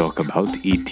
talk about ET.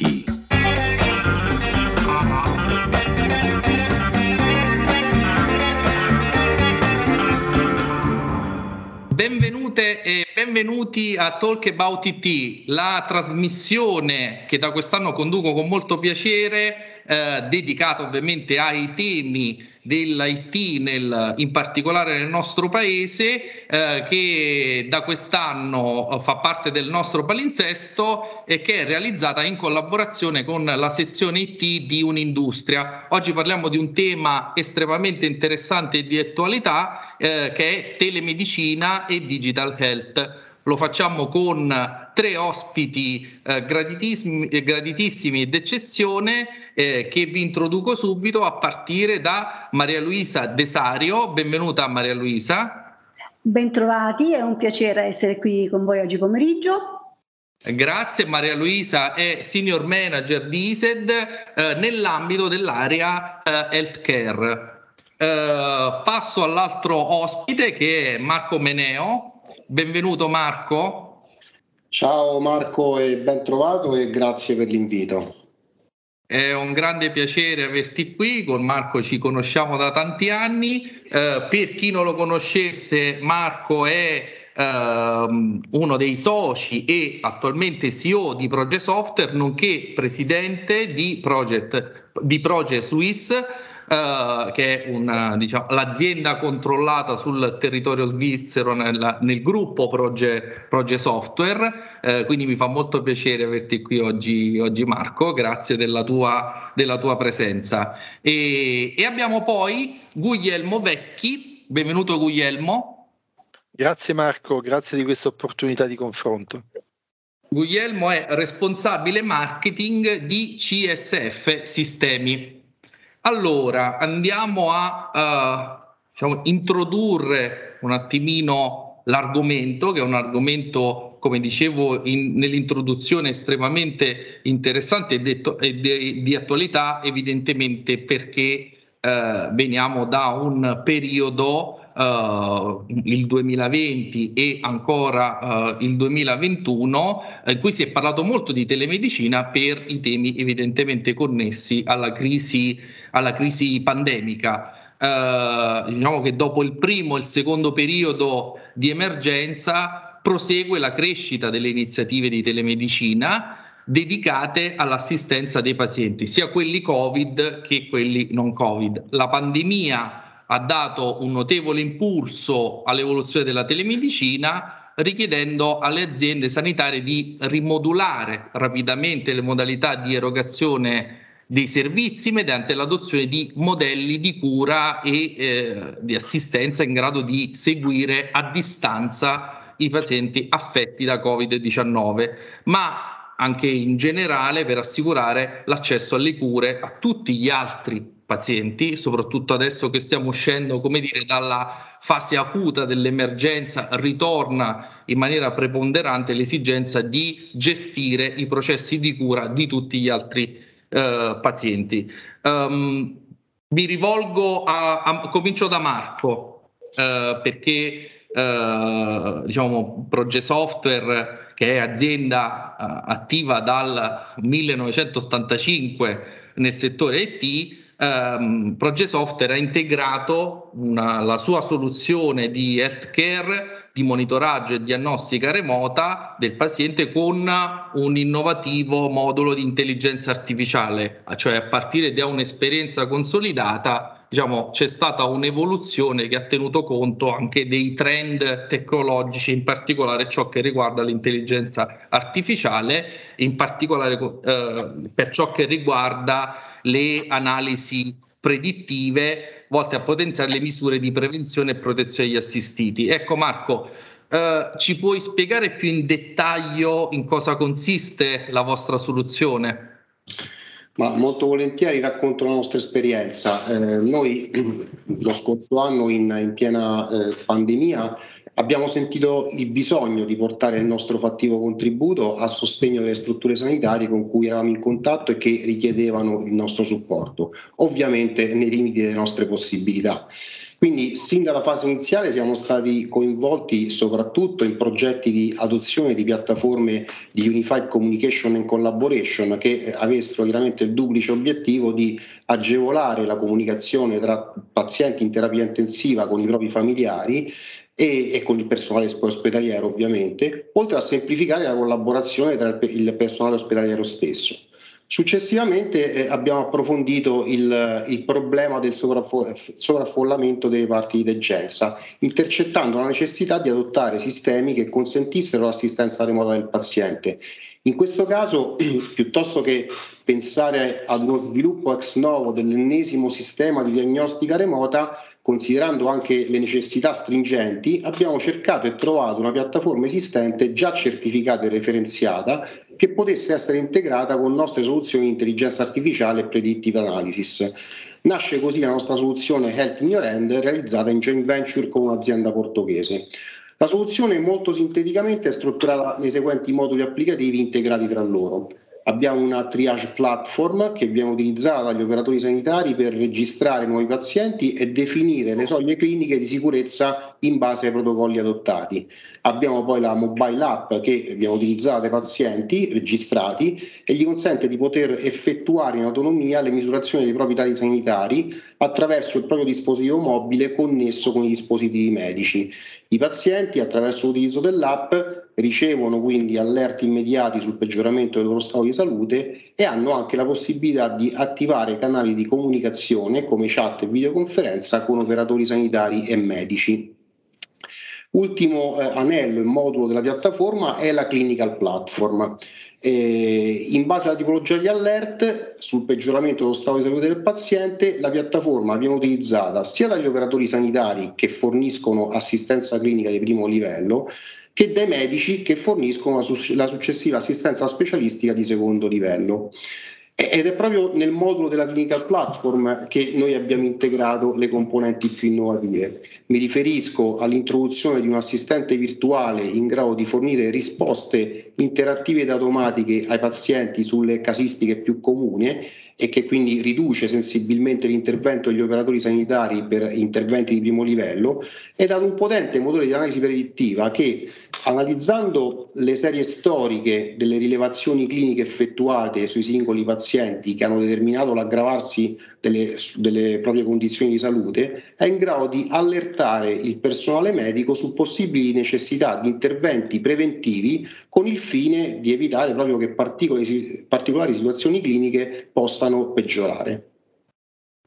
Benvenute e benvenuti a Talk About IT, la trasmissione che da quest'anno conduco con molto piacere, eh, dedicata ovviamente ai temi dell'IT nel, in particolare nel nostro paese eh, che da quest'anno eh, fa parte del nostro palinsesto e che è realizzata in collaborazione con la sezione IT di Un'Industria. Oggi parliamo di un tema estremamente interessante e di attualità eh, che è telemedicina e digital health. Lo facciamo con tre ospiti eh, graditissimi, graditissimi ed eccezione eh, che vi introduco subito a partire da Maria Luisa Desario. Benvenuta Maria Luisa. Bentrovati, è un piacere essere qui con voi oggi pomeriggio. Grazie, Maria Luisa è Senior Manager di ISED eh, nell'ambito dell'area eh, healthcare. Eh, passo all'altro ospite che è Marco Meneo. Benvenuto Marco. Ciao Marco e ben trovato e grazie per l'invito. È un grande piacere averti qui, con Marco ci conosciamo da tanti anni. Eh, per chi non lo conoscesse, Marco è eh, uno dei soci e attualmente CEO di Project Software, nonché presidente di Project, di Project Swiss eh, che è una, diciamo, l'azienda controllata sul territorio svizzero nella, nel gruppo Proge, Proge Software. Uh, quindi mi fa molto piacere averti qui oggi, oggi Marco, grazie della tua, della tua presenza. E, e abbiamo poi Guglielmo Vecchi, benvenuto Guglielmo. Grazie Marco, grazie di questa opportunità di confronto. Guglielmo è responsabile marketing di CSF Sistemi. Allora, andiamo a uh, diciamo, introdurre un attimino l'argomento, che è un argomento, come dicevo in, nell'introduzione, estremamente interessante e, detto, e de, di attualità, evidentemente perché uh, veniamo da un periodo Uh, il 2020 e ancora uh, il 2021, in cui si è parlato molto di telemedicina per i temi evidentemente connessi alla crisi alla crisi pandemica. Eh, diciamo che dopo il primo e il secondo periodo di emergenza prosegue la crescita delle iniziative di telemedicina dedicate all'assistenza dei pazienti, sia quelli Covid che quelli non Covid. La pandemia ha dato un notevole impulso all'evoluzione della telemedicina richiedendo alle aziende sanitarie di rimodulare rapidamente le modalità di erogazione dei servizi mediante l'adozione di modelli di cura e eh, di assistenza in grado di seguire a distanza i pazienti affetti da Covid-19, ma anche in generale per assicurare l'accesso alle cure a tutti gli altri pazienti, soprattutto adesso che stiamo uscendo, come dire, dalla fase acuta dell'emergenza, ritorna in maniera preponderante l'esigenza di gestire i processi di cura di tutti gli altri eh, pazienti. Um, mi rivolgo a, a, comincio da Marco, uh, perché uh, diciamo Proge Software, che è azienda uh, attiva dal 1985 nel settore IT, ehm, Proge Software ha integrato una, la sua soluzione di healthcare di monitoraggio e diagnostica remota del paziente con un innovativo modulo di intelligenza artificiale, cioè a partire da un'esperienza consolidata, diciamo, c'è stata un'evoluzione che ha tenuto conto anche dei trend tecnologici, in particolare ciò che riguarda l'intelligenza artificiale, in particolare eh, per ciò che riguarda le analisi predittive volte a potenziare le misure di prevenzione e protezione degli assistiti. Ecco Marco, eh, ci puoi spiegare più in dettaglio in cosa consiste la vostra soluzione? Ma molto volentieri racconto la nostra esperienza. Eh, noi lo scorso anno in, in piena eh, pandemia abbiamo sentito il bisogno di portare il nostro fattivo contributo a sostegno delle strutture sanitarie con cui eravamo in contatto e che richiedevano il nostro supporto, ovviamente nei limiti delle nostre possibilità. Quindi sin dalla fase iniziale siamo stati coinvolti soprattutto in progetti di adozione di piattaforme di Unified Communication and Collaboration che avessero chiaramente il duplice obiettivo di agevolare la comunicazione tra pazienti in terapia intensiva con i propri familiari e, con il personale ospedaliero ovviamente, oltre a semplificare la collaborazione tra il personale ospedaliero stesso. Successivamente eh, abbiamo approfondito il, il problema del sovraffollamento delle parti di degenza, intercettando la necessità di adottare sistemi che consentissero l'assistenza remota del paziente. In questo caso, piuttosto che pensare ad uno sviluppo ex novo dell'ennesimo sistema di diagnostica remota, considerando anche le necessità stringenti, abbiamo cercato e trovato una piattaforma esistente già certificata e referenziata che potesse essere integrata con nostre soluzioni di intelligenza artificiale e predictive analysis. Nasce così la nostra soluzione Health in Your Hand realizzata in joint venture con un'azienda portoghese. La soluzione molto sinteticamente è strutturata nei seguenti moduli applicativi integrati tra loro. Abbiamo una triage platform che viene utilizzata dagli operatori sanitari per registrare nuovi pazienti e definire le soglie cliniche di sicurezza in base ai protocolli adottati. Abbiamo poi la mobile app che viene utilizzata dai pazienti registrati e gli consente di poter effettuare in autonomia le misurazioni dei propri dati sanitari attraverso il proprio dispositivo mobile connesso con i dispositivi medici. I pazienti, attraverso l'utilizzo dell'app, ricevono quindi allerti immediati sul peggioramento del loro stato di salute e hanno anche la possibilità di attivare canali di comunicazione come chat e videoconferenza con operatori sanitari e medici. Ultimo eh, anello e modulo della piattaforma è la clinical platform. Eh, in base alla tipologia di alert sul peggioramento dello stato di salute del paziente, la piattaforma viene utilizzata sia dagli operatori sanitari che forniscono assistenza clinica di primo livello, che dai medici che forniscono la, successiva assistenza specialistica di secondo livello. Ed è proprio nel modulo della clinical platform che noi abbiamo integrato le componenti più innovative. Mi riferisco all'introduzione di un assistente virtuale in grado di fornire risposte interattive ed automatiche ai pazienti sulle casistiche più comuni e che quindi riduce sensibilmente l'intervento degli operatori sanitari per interventi di primo livello ed ad un potente motore di analisi predittiva che analizzando le serie storiche delle rilevazioni cliniche effettuate sui singoli pazienti che hanno determinato l'aggravarsi delle, delle proprie condizioni di salute, è in grado di allertare il personale medico su possibili necessità di interventi preventivi con il fine di evitare proprio che particolari, situazioni cliniche possano peggiorare.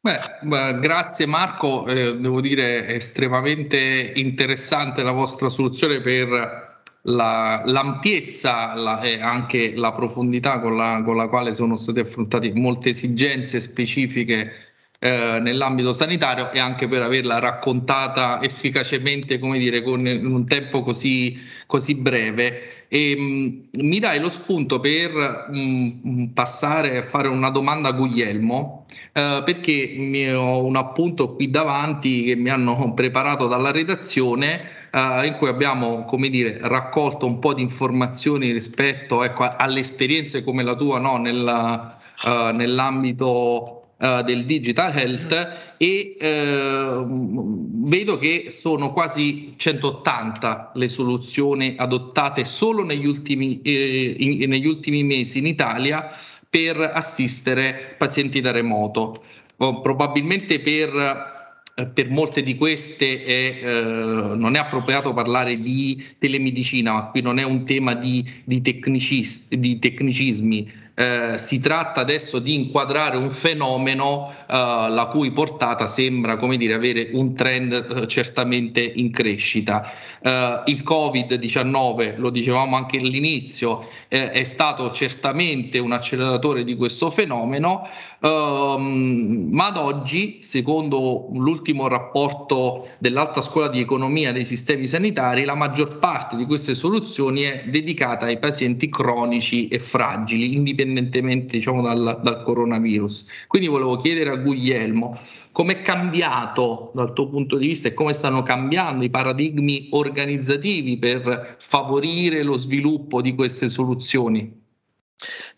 Beh, grazie Marco, eh, devo dire estremamente interessante la vostra soluzione per la, l'ampiezza la, e anche la profondità con la, con la quale sono state affrontate molte esigenze specifiche eh, nell'ambito sanitario e anche per averla raccontata efficacemente, come dire, con in un tempo così, così breve. E, mh, mi dai lo spunto per mh, passare a fare una domanda a Guglielmo, eh, perché ho un appunto qui davanti che mi hanno preparato dalla redazione eh, in cui abbiamo dire, raccolto un po' di informazioni rispetto ecco, alle esperienze come la tua no, nella, uh, nell'ambito uh, del digital health e uh, vedo che sono quasi 180 le soluzioni adottate solo negli ultimi, eh, in, negli ultimi mesi in Italia per assistere pazienti da remoto. Oh, probabilmente per eh, per molte di queste è, eh, non è appropriato parlare di telemedicina, ma qui non è un tema di, di, tecnicis, di tecnicismi, eh, si tratta adesso di inquadrare un fenomeno eh, la cui portata sembra come dire, avere un trend eh, certamente in crescita. Eh, il Covid-19, lo dicevamo anche all'inizio, eh, è stato certamente un acceleratore di questo fenomeno, ehm, ma ad oggi, secondo l'ultimo rapporto dell'Alta Scuola di Economia dei Sistemi Sanitari, la maggior parte di queste soluzioni è dedicata ai pazienti cronici e fragili, indipendentemente diciamo, dal, dal coronavirus. Quindi volevo chiedere a Guglielmo come è cambiato dal tuo punto di vista e come stanno cambiando i paradigmi organizzativi per favorire lo sviluppo di queste soluzioni?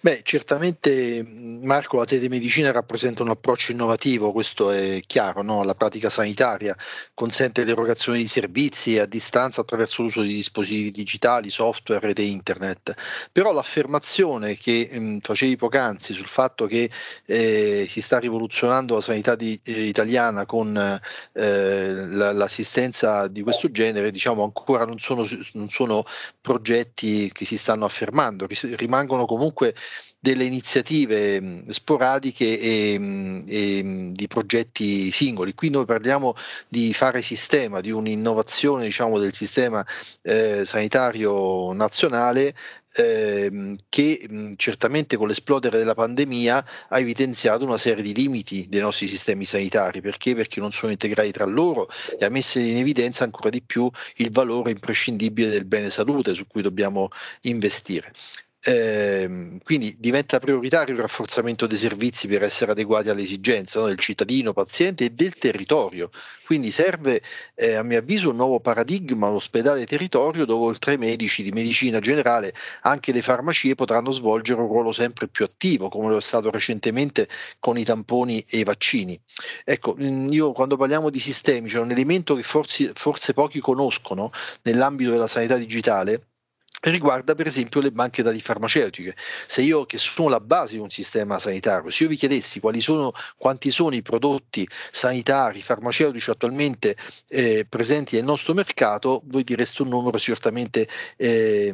Beh, certamente Marco, la telemedicina rappresenta un approccio innovativo, questo è chiaro, no? la pratica sanitaria consente l'erogazione di servizi a distanza attraverso l'uso di dispositivi digitali, software ed internet, però l'affermazione che mh, facevi poc'anzi sul fatto che eh, si sta rivoluzionando la sanità di, eh, italiana con eh, la, l'assistenza di questo genere, diciamo ancora non sono, non sono progetti che si stanno affermando, rimangono comunque comunque delle iniziative sporadiche e, e, di progetti singoli. Qui noi parliamo di fare sistema, di un'innovazione diciamo, del sistema eh, sanitario nazionale ehm, che certamente con l'esplodere della pandemia ha evidenziato una serie di limiti dei nostri sistemi sanitari. Perché? Perché non sono integrati tra loro e ha messo in evidenza ancora di più il valore imprescindibile del bene salute su cui dobbiamo investire. Eh, quindi diventa prioritario il rafforzamento dei servizi per essere adeguati alle esigenze no, del cittadino, paziente e del territorio. Quindi serve, eh, a mio avviso, un nuovo paradigma, l'ospedale territorio, dove oltre ai medici di medicina generale anche le farmacie potranno svolgere un ruolo sempre più attivo, come lo è stato recentemente con i tamponi e i vaccini. Ecco, io quando parliamo di sistemi c'è un elemento che forse, forse pochi conoscono nell'ambito della sanità digitale riguarda per esempio le banche dati farmaceutiche. Se io che sono la base di un sistema sanitario, se io vi chiedessi sono, quanti sono i prodotti sanitari, farmaceutici attualmente eh, presenti nel nostro mercato, voi direste un numero certamente eh,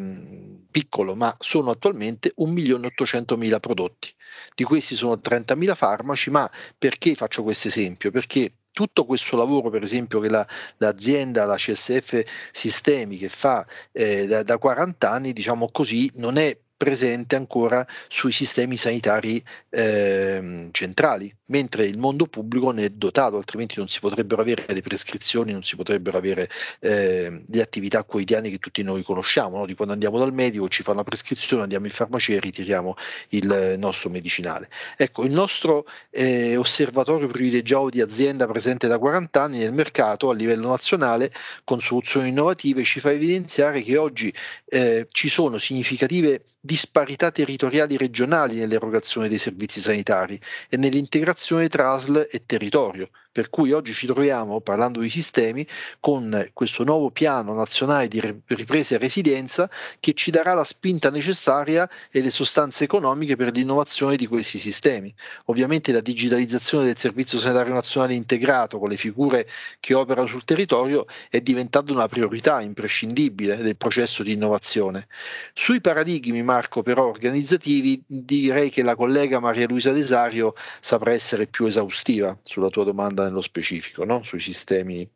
piccolo, ma sono attualmente 1.800.000 prodotti. Di questi sono 30.000 farmaci, ma perché faccio questo esempio? Perché tutto questo lavoro, per esempio, che la, l'azienda, la CSF Sistemi, che fa eh, da, da 40 anni, diciamo così, non è presente ancora sui sistemi sanitari eh, centrali, mentre il mondo pubblico ne è dotato, altrimenti non si potrebbero avere le prescrizioni, non si potrebbero avere eh, le attività quotidiane che tutti noi conosciamo, no? di quando andiamo dal medico, ci fa una prescrizione, andiamo in farmacia e ritiriamo il nostro medicinale. Ecco, il nostro eh, osservatorio privilegiato di azienda presente da 40 anni nel mercato a livello nazionale con soluzioni innovative ci fa evidenziare che oggi eh, ci sono significative disparità territoriali regionali nell'erogazione dei servizi sanitari e nell'integrazione tra ASL e territorio, per cui oggi ci troviamo, parlando di sistemi, con questo nuovo piano nazionale di ripresa e resilienza che ci darà la spinta necessaria e le sostanze economiche per l'innovazione di questi sistemi. Ovviamente la digitalizzazione del Servizio Sanitario Nazionale integrato con le figure che operano sul territorio è diventata una priorità imprescindibile del processo di innovazione. Sui paradigmi, Marco, però organizzativi, direi che la collega Maria Luisa Desario saprà essere più esaustiva sulla tua domanda nello specifico, no? sui sistemi.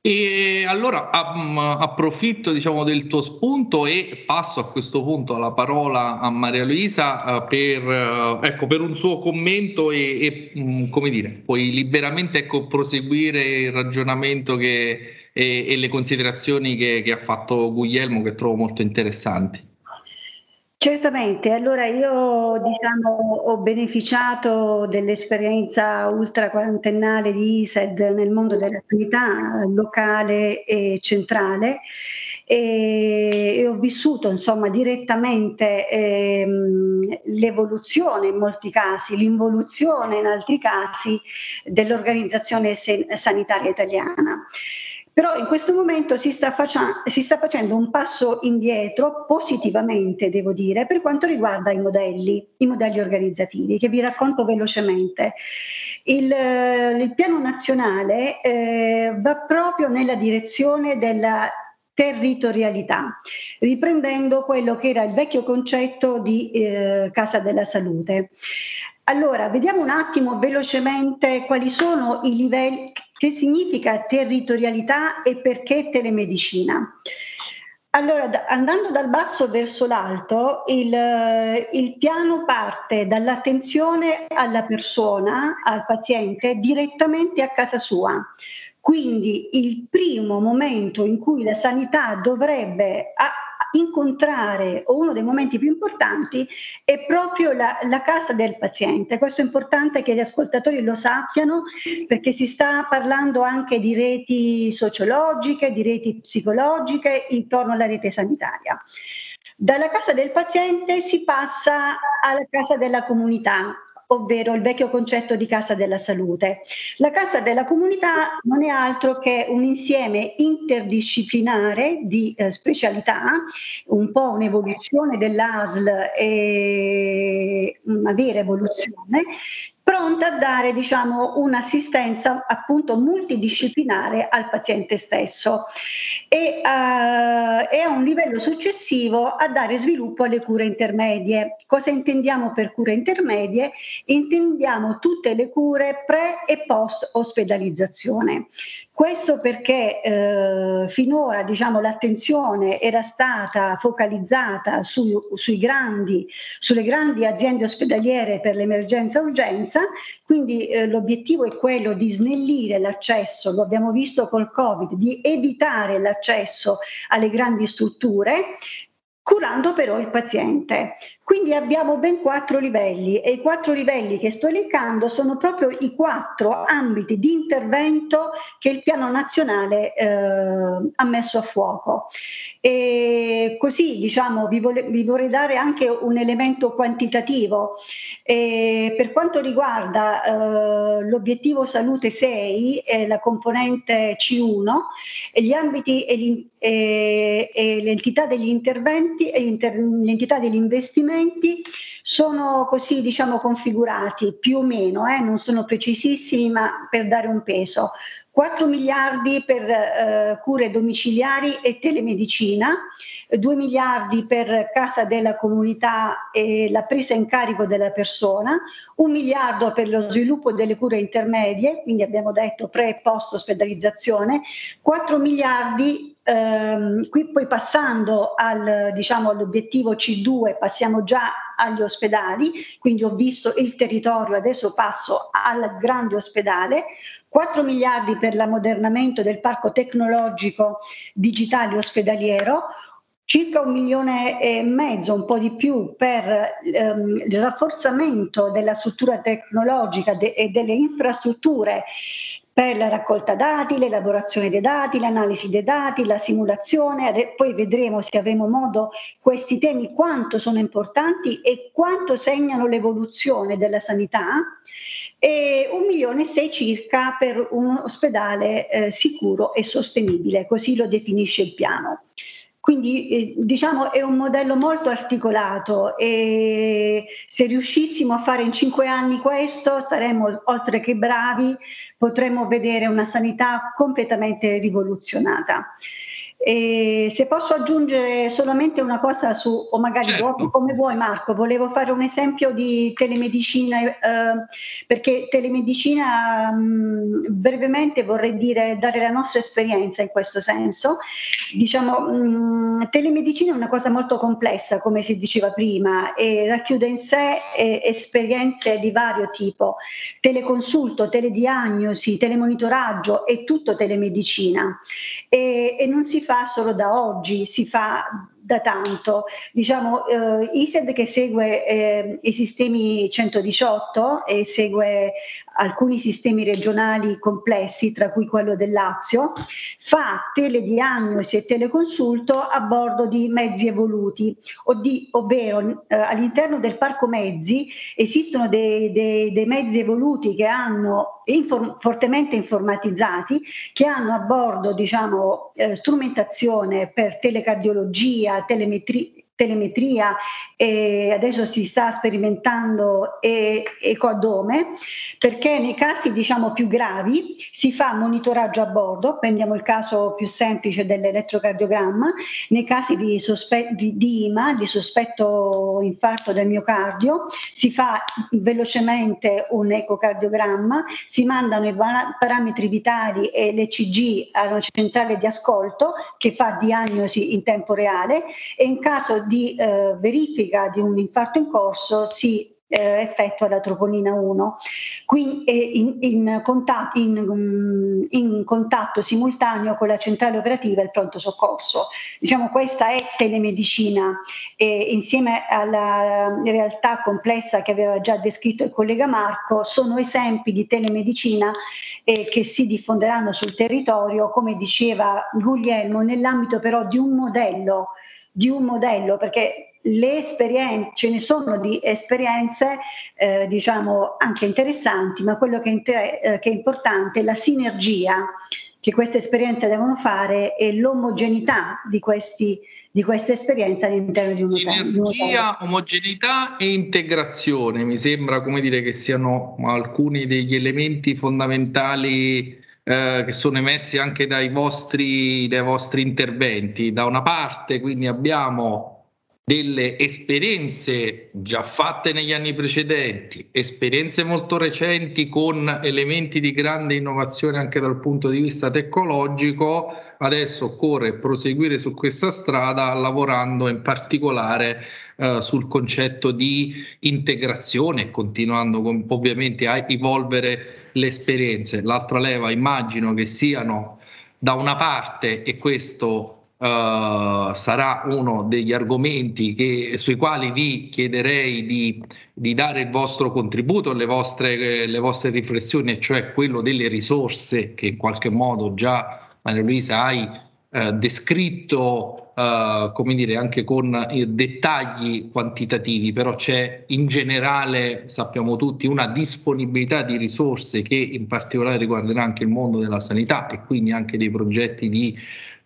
E allora approfitto diciamo, del tuo spunto e passo a questo punto la parola a Maria Luisa uh, per, uh, ecco, per, un suo commento e, e um, come dire, puoi liberamente ecco, proseguire il ragionamento che, e, e, le considerazioni che, che ha fatto Guglielmo che trovo molto interessanti. Certamente, allora io diciamo, ho beneficiato dell'esperienza ultra quarantennale di ISED nel mondo della sanità locale e centrale e, ho vissuto insomma direttamente ehm, l'evoluzione in molti casi, l'involuzione in altri casi dell'organizzazione sanitaria italiana. Però in questo momento si sta, faccia, si sta, facendo un passo indietro positivamente, devo dire, per quanto riguarda i modelli, i modelli organizzativi, che vi racconto velocemente. Il, il piano nazionale eh, va proprio nella direzione della territorialità, riprendendo quello che era il vecchio concetto di eh, casa della salute. Allora, vediamo un attimo velocemente quali sono i livelli, che significa territorialità e perché telemedicina. Allora, da, andando dal basso verso l'alto, il, il, piano parte dall'attenzione alla persona, al paziente, direttamente a casa sua. Quindi il primo momento in cui la sanità dovrebbe incontrare, o uno dei momenti più importanti, è proprio la, la casa del paziente. Questo è importante che gli ascoltatori lo sappiano perché si sta parlando anche di reti sociologiche, di reti psicologiche intorno alla rete sanitaria. Dalla casa del paziente si passa alla casa della comunità, ovvero il vecchio concetto di casa della salute. La casa della comunità non è altro che un insieme interdisciplinare di eh, specialità, un po' un'evoluzione dell'ASL e una vera evoluzione, pronta a dare diciamo, un'assistenza appunto multidisciplinare al paziente stesso e, uh, e, a un livello successivo a dare sviluppo alle cure intermedie. Cosa intendiamo per cure intermedie? Intendiamo tutte le cure pre e post ospedalizzazione. Questo perché eh, finora diciamo, l'attenzione era stata focalizzata su, grandi, sulle grandi aziende ospedaliere per l'emergenza urgenza, quindi eh, l'obiettivo è quello di snellire l'accesso, lo abbiamo visto col Covid, di evitare l'accesso alle grandi strutture curando però il paziente. Quindi abbiamo ben quattro livelli e i quattro livelli che sto elencando sono proprio i quattro ambiti di intervento che il piano nazionale eh, ha messo a fuoco. E così diciamo vi, vole, vi, vorrei dare anche un elemento quantitativo. E per quanto riguarda eh, l'obiettivo salute 6, eh, la componente C1, gli ambiti e, e, e l'entità degli interventi e l'entità degli investimenti strumenti sono così diciamo configurati più o meno, eh, non sono precisissimi ma per dare un peso. 4 miliardi per eh, cure domiciliari e telemedicina, 2 miliardi per casa della comunità e la presa in carico della persona, 1 miliardo per lo sviluppo delle cure intermedie, quindi abbiamo detto pre e post ospedalizzazione, 4 miliardi ehm, qui poi passando al, diciamo, all'obiettivo C2 passiamo già agli ospedali, quindi ho visto il territorio, adesso passo al grande ospedale, 4 miliardi per l'ammodernamento del parco tecnologico digitale ospedaliero, circa un milione e mezzo, un po' di più, per ehm, il rafforzamento della struttura tecnologica de- e delle infrastrutture per la raccolta dati, l'elaborazione dei dati, l'analisi dei dati, la simulazione, poi vedremo se avremo modo questi temi quanto sono importanti e quanto segnano l'evoluzione della sanità e un milione e sei circa per un ospedale eh, sicuro e sostenibile, così lo definisce il piano. Quindi eh, diciamo è un modello molto articolato e se riuscissimo a fare in cinque anni questo saremmo oltre che bravi, potremmo vedere una sanità completamente rivoluzionata. E se posso aggiungere solamente una cosa su, o magari certo. vuoi, come vuoi Marco, volevo fare un esempio di telemedicina, eh, perché telemedicina mh, brevemente vorrei dire, dare la nostra esperienza in questo senso. Diciamo, mh, telemedicina è una cosa molto complessa, come si diceva prima, e racchiude in sé eh, esperienze di vario tipo, teleconsulto, telediagnosi, telemonitoraggio, è tutto telemedicina. E, e non si fa solo da oggi, si fa da tanto. Diciamo, eh, ISED che segue eh, i sistemi 118 e segue alcuni sistemi regionali complessi, tra cui quello del Lazio, fa telediagnosi e teleconsulto a bordo di mezzi evoluti, ovvero eh, all'interno del parco mezzi esistono dei, dei, dei mezzi evoluti che hanno inform- fortemente informatizzati, che hanno a bordo diciamo, eh, strumentazione per telecardiologia, telemetria, telemetria e adesso si sta sperimentando ecoaddome perché nei casi diciamo più gravi si fa monitoraggio a bordo, prendiamo il caso più semplice dell'elettrocardiogramma, nei casi di, sospe- di, di IMA, di sospetto infarto del miocardio, si fa velocemente un ecocardiogramma, si mandano i parametri vitali e l'ECG alla centrale di ascolto che fa diagnosi in tempo reale e in caso di eh, verifica di un infarto in corso si eh, effettua la troponina 1, quindi in, in, contatto, in, mm, in, contatto, simultaneo con la centrale operativa e il pronto soccorso. Diciamo questa è telemedicina e insieme alla realtà complessa che aveva già descritto il collega Marco sono esempi di telemedicina eh, che si diffonderanno sul territorio, come diceva Guglielmo, nell'ambito però di un modello di un modello, perché le esperienze, ce ne sono di esperienze eh, diciamo anche interessanti, ma quello che, inter- eh, che è importante è la sinergia che queste esperienze devono fare e l'omogeneità di, questi, di queste esperienze all'interno di un hotel. Sinergia, omogeneità e integrazione mi sembra come dire che siano alcuni degli elementi fondamentali eh, che sono emersi anche dai vostri, dai vostri interventi. Da una parte quindi abbiamo delle esperienze già fatte negli anni precedenti, esperienze molto recenti con elementi di grande innovazione anche dal punto di vista tecnologico, adesso occorre proseguire su questa strada lavorando in particolare eh, sul concetto di integrazione, continuando con, ovviamente a evolvere le esperienze. L'altra leva immagino che siano da una parte, e questo Uh, sarà uno degli argomenti che, sui quali vi chiederei di, di, dare il vostro contributo, le vostre, le vostre riflessioni, cioè quello delle risorse che in qualche modo già Maria Luisa hai uh, descritto, uh, come dire, anche con dettagli quantitativi, però c'è in generale, sappiamo tutti, una disponibilità di risorse che in particolare riguarderà anche il mondo della sanità e quindi anche dei progetti di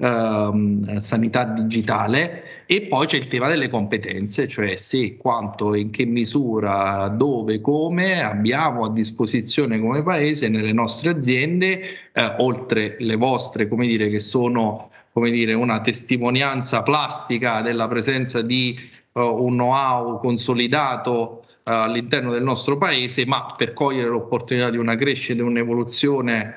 ehm, sanità digitale e poi c'è il tema delle competenze, cioè se, quanto, in che misura, dove, come abbiamo a disposizione come paese nelle nostre aziende, eh, oltre le vostre, come dire, che sono come dire, una testimonianza plastica della presenza di uh, un know-how consolidato uh, all'interno del nostro paese, ma per cogliere l'opportunità di una crescita e un'evoluzione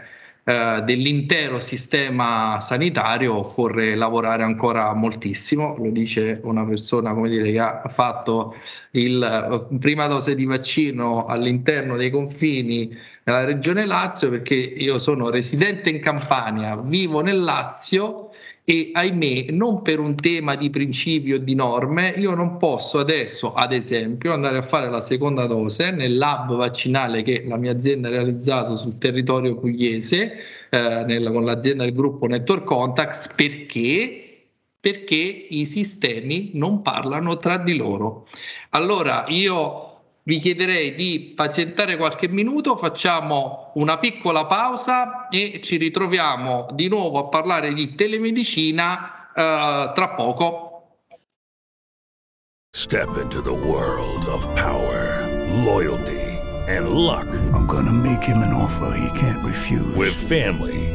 eh, dell'intero sistema sanitario occorre lavorare ancora moltissimo, lo dice una persona come dire, che ha fatto la eh, prima dose di vaccino all'interno dei confini della regione Lazio perché io sono residente in Campania, vivo nel Lazio e ahimè non per un tema di principio o di norme io non posso adesso ad esempio andare a fare la seconda dose nel lab vaccinale che la mia azienda ha realizzato sul territorio pugliese eh, nel, con l'azienda del gruppo Network Contacts perché perché i sistemi non parlano tra di loro. Allora io vi chiederei di pazientare qualche minuto, facciamo una piccola pausa e ci ritroviamo di nuovo a parlare di telemedicina uh, tra poco. Step into the world of power, loyalty and luck. I'm gonna make him an offer he can't refuse. With family